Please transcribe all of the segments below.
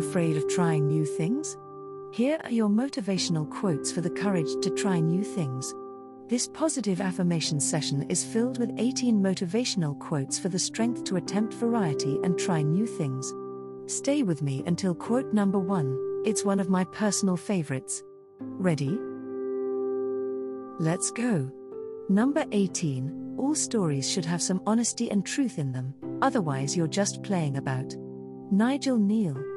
Afraid of trying new things? Here are your motivational quotes for the courage to try new things. This positive affirmation session is filled with 18 motivational quotes for the strength to attempt variety and try new things. Stay with me until quote number one, it's one of my personal favorites. Ready? Let's go. Number 18 All stories should have some honesty and truth in them, otherwise, you're just playing about. Nigel Kneale.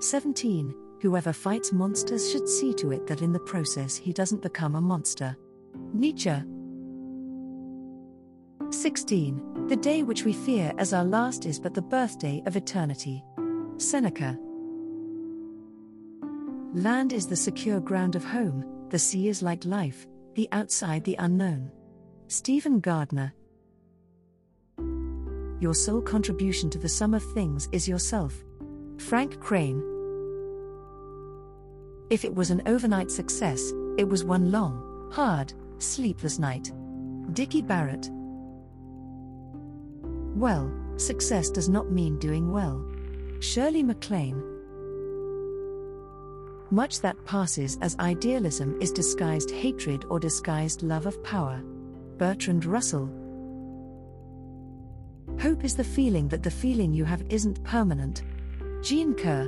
17. Whoever fights monsters should see to it that in the process he doesn't become a monster. Nietzsche. 16. The day which we fear as our last is but the birthday of eternity. Seneca. Land is the secure ground of home, the sea is like life, the outside the unknown. Stephen Gardiner. Your sole contribution to the sum of things is yourself. Frank Crane. If it was an overnight success, it was one long, hard, sleepless night. Dickie Barrett. Well, success does not mean doing well. Shirley MacLaine. Much that passes as idealism is disguised hatred or disguised love of power. Bertrand Russell. Hope is the feeling that the feeling you have isn't permanent. Jean Kerr.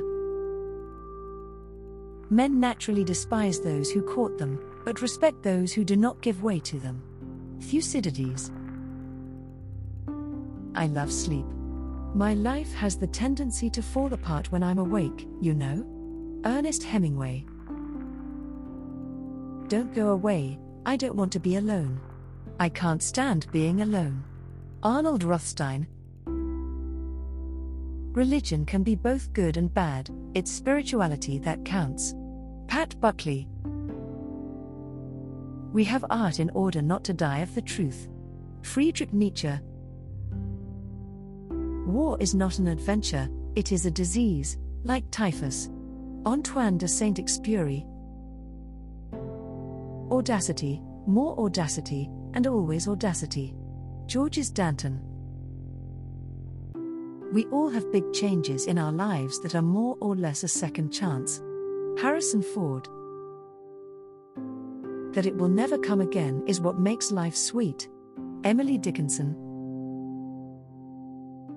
Men naturally despise those who court them, but respect those who do not give way to them. Thucydides. I love sleep. My life has the tendency to fall apart when I'm awake, you know? Ernest Hemingway. Don't go away, I don't want to be alone. I can't stand being alone. Arnold Rothstein. Religion can be both good and bad, it's spirituality that counts. Pat Buckley. We have art in order not to die of the truth. Friedrich Nietzsche. War is not an adventure, it is a disease, like typhus. Antoine de Saint Exupéry. Audacity, more audacity, and always audacity. Georges Danton. We all have big changes in our lives that are more or less a second chance. Harrison Ford. That it will never come again is what makes life sweet. Emily Dickinson.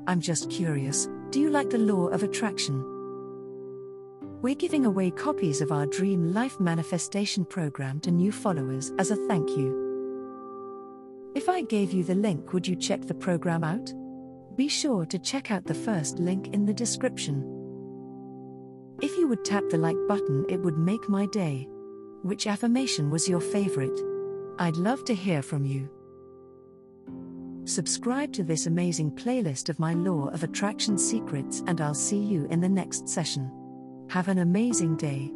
I'm just curious do you like the law of attraction? We're giving away copies of our Dream Life Manifestation program to new followers as a thank you. If I gave you the link, would you check the program out? Be sure to check out the first link in the description. If you would tap the like button, it would make my day. Which affirmation was your favorite? I'd love to hear from you. Subscribe to this amazing playlist of my Law of Attraction secrets, and I'll see you in the next session. Have an amazing day.